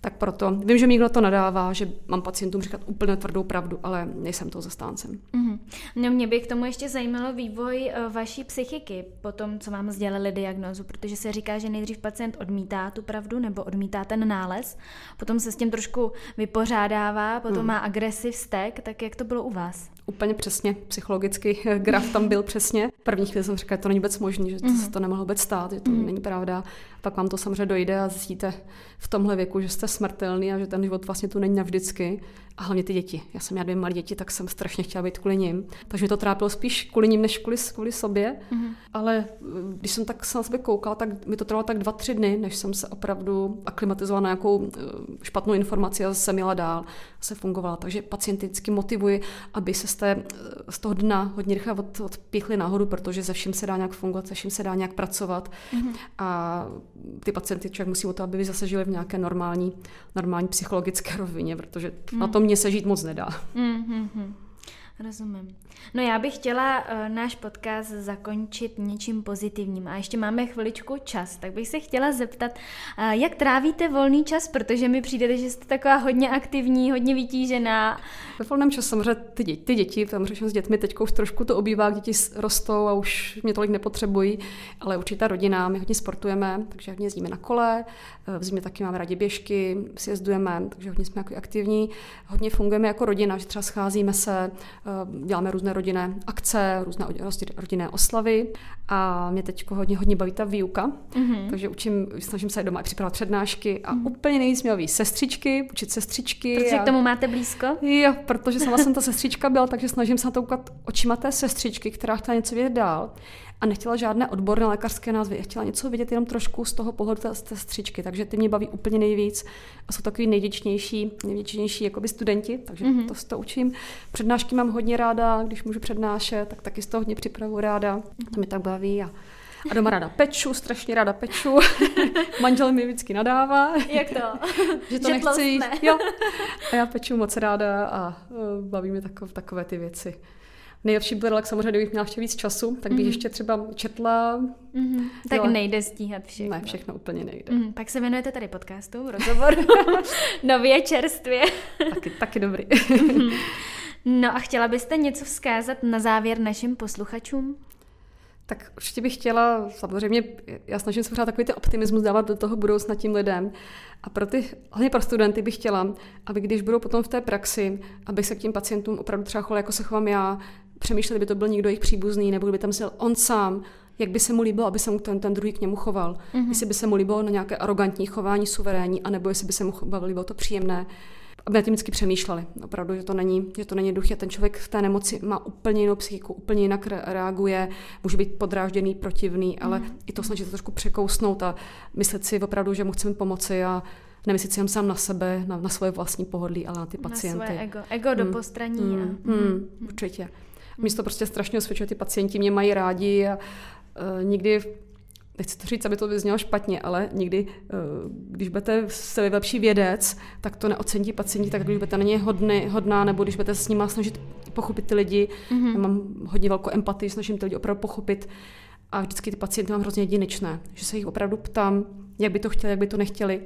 Tak proto, vím, že mi někdo to nadává, že mám pacientům říkat úplně tvrdou pravdu, ale nejsem to zastáncem.
Mm-hmm. No mě by k tomu ještě zajímalo vývoj uh, vaší psychiky po tom, co vám sdělili diagnozu, protože se říká, že nejdřív pacient odmítá tu pravdu nebo odmítá ten nález, potom se s tím trošku vypořádává, potom mm. má agresiv vztek, tak jak to bylo u vás?
Úplně přesně, psychologicky graf tam byl přesně. První chvíli jsem říkala, že to není vůbec možné, že to, mm. se to nemohlo vůbec stát, že to mm. není pravda. Pak vám to samozřejmě dojde a zjistíte v tomhle věku, že jste smrtelný a že ten život vlastně tu není navždycky. A hlavně ty děti. Já jsem měla dvě malé děti, tak jsem strašně chtěla být kvůli nim. Takže mě to trápilo spíš kvůli nim, než kvůli, kvůli sobě. Mm-hmm. Ale eh, když jsem tak se na sebe koukala, tak mi to trvalo tak dva, tři dny, než jsem se opravdu aklimatizovala na nějakou eh, špatnou informaci a zase měla dál, se fungovala. Takže pacienty vždycky motivuji, aby se z, té, eh, z toho dna hodně rychle od, odpíchli nahoru, protože ze vším se dá nějak fungovat, ze vším se dá nějak pracovat. Mm-hmm. A ty pacienty člověk musí o to, aby zase žili v nějaké normální, normální psychologické rovině, protože mm. na tom mě se žít moc nedá.
Mm-hmm. Rozumím. No já bych chtěla uh, náš podcast zakončit něčím pozitivním a ještě máme chviličku čas, tak bych se chtěla zeptat, uh, jak trávíte volný čas, protože mi přijde, že jste taková hodně aktivní, hodně vytížená.
Ve volném čase samozřejmě ty, děti, ty děti, samozřejmě s dětmi teď už trošku to obývá, děti rostou a už mě tolik nepotřebují, ale určitá rodina, my hodně sportujeme, takže hodně jezdíme na kole, eh, v zimě taky máme rádi běžky, sjezdujeme, takže hodně jsme jako aktivní, hodně fungujeme jako rodina, že třeba scházíme se, děláme různé rodinné akce, různé rodinné oslavy a mě teď hodně, hodně baví ta výuka, mm-hmm. takže učím, snažím se doma připravovat přednášky a mm-hmm. úplně nejvíc mě baví sestřičky, učit sestřičky.
Protože a... k tomu máte blízko?
Jo, protože sama jsem ta sestřička byla, takže snažím se na to ukat očima té sestřičky, která chtěla něco vědět dál a nechtěla žádné odborné lékařské názvy. Já chtěla něco vidět jenom trošku z toho pohledu té, té střičky, takže ty mě baví úplně nejvíc a jsou takový nejděčnější, nejděčnější jakoby studenti, takže mm-hmm. to to učím. Přednášky mám hodně ráda, když můžu přednášet, tak taky z toho hodně připravu ráda, to mi tak baví a a doma ráda peču, strašně ráda peču. Manžel mi vždycky nadává.
Jak to?
že to že nechci. Jo. A já peču moc ráda a uh, baví mě takové, takové ty věci. Nejlepší byl relax samozřejmě, kdybych měla ještě víc času, tak bych mm-hmm. ještě třeba četla.
Mm-hmm. Tak nejde stíhat všechno.
Ne, všechno úplně nejde.
Mm, pak se věnujete tady podcastu, rozhovoru, nově čerstvě.
taky, taky dobrý. mm-hmm.
No a chtěla byste něco vzkázat na závěr našim posluchačům?
Tak určitě bych chtěla, samozřejmě, já snažím se pořád takový ty optimismus dávat do toho budoucna tím lidem. A pro ty, hlavně pro studenty bych chtěla, aby když budou potom v té praxi, aby se k těm pacientům opravdu třeba chovali, jako se chovám já, přemýšleli, by to byl někdo jejich příbuzný, nebo by tam byl on sám, jak by se mu líbilo, aby se mu ten, ten druhý k němu choval. Mm-hmm. Jestli by se mu líbilo na nějaké arrogantní chování, suverénní, anebo jestli by se mu bavilo to příjemné aby na tím vždycky přemýšleli. Opravdu, že to není, že to není duch, ten člověk v té nemoci má úplně jinou psychiku, úplně jinak reaguje, může být podrážděný, protivný, ale mm. i to snažit se trošku překousnout a myslet si opravdu, že mu chceme pomoci a nemyslet si jen sám na sebe, na, na svoje vlastní pohodlí, ale na ty pacienty. Na
svoje ego, ego do mm. postraní. Mm.
A... Mm. Mm. Určitě. Místo prostě strašně osvědčuje, ty pacienti mě mají rádi a uh, nikdy nechci to říct, aby to vyznělo špatně, ale někdy, eh, když budete se lepší vědec, tak to neocení pacienti, tak když budete na ně hodný, hodná, nebo když budete s nimi snažit pochopit ty lidi. Mm-hmm. Já mám hodně velkou empatii, snažím ty lidi opravdu pochopit. A vždycky ty pacienty mám hrozně jedinečné, že se jich opravdu ptám, jak by to chtěli, jak by to nechtěli.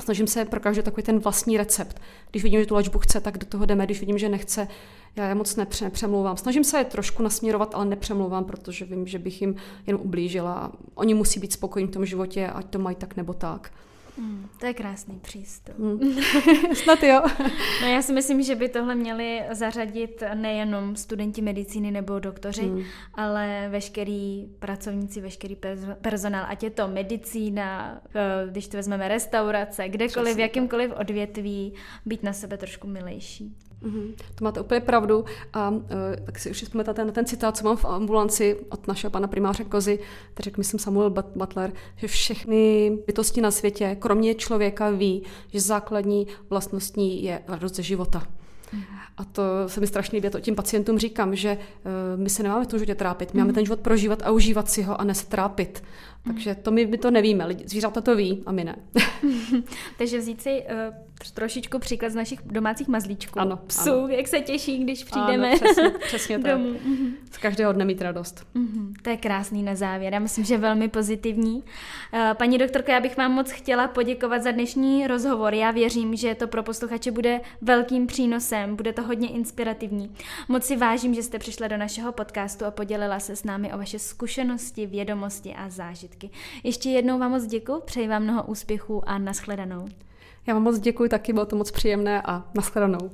Snažím se pro každý takový ten vlastní recept. Když vidím, že tu léčbu chce, tak do toho jdeme. Když vidím, že nechce, já je moc nepře- nepřemlouvám. Snažím se je trošku nasměrovat, ale nepřemlouvám, protože vím, že bych jim jen ublížila. Oni musí být spokojení v tom životě, ať to mají tak nebo tak.
Mm, to je krásný přístup.
Mm. Snad jo.
no já si myslím, že by tohle měli zařadit nejenom studenti medicíny nebo doktoři, mm. ale veškerý pracovníci, veškerý personál, ať je to medicína, eh, když to vezmeme restaurace, kdekoliv, Přesně. v jakýmkoliv odvětví, být na sebe trošku milejší.
Mm-hmm. To máte úplně pravdu. A uh, tak si už vzpomínáte na ten citát, co mám v ambulanci od našeho pana primáře Kozy, který řekl, myslím, Samuel Butler, že všechny bytosti na světě, kromě člověka, ví, že základní vlastností je radost ze života. A to se mi strašně líbí, to tím pacientům říkám, že uh, my se nemáme v tom životě trápit, my máme mhm. ten život prožívat a užívat si ho a ne se trápit. Takže to my, my to nevíme, zvířata to ví a my ne.
Takže vzít si uh, trošičku příklad z našich domácích mazlíčků.
Ano,
Psů,
ano.
jak se těší, když přijdeme ano,
přesně, přesně domů. Tak. Mhm. Z každého dne mít radost.
Mm-hmm. To je krásný na závěr. Já myslím, že velmi pozitivní. Uh, paní doktorko, já bych vám moc chtěla poděkovat za dnešní rozhovor. Já věřím, že to pro posluchače bude velkým přínosem, bude to hodně inspirativní. Moc si vážím, že jste přišla do našeho podcastu a podělila se s námi o vaše zkušenosti, vědomosti a zážitky. Ještě jednou vám moc děkuji, přeji vám mnoho úspěchů a nashledanou.
Já vám moc děkuji taky, bylo to moc příjemné a nashledanou.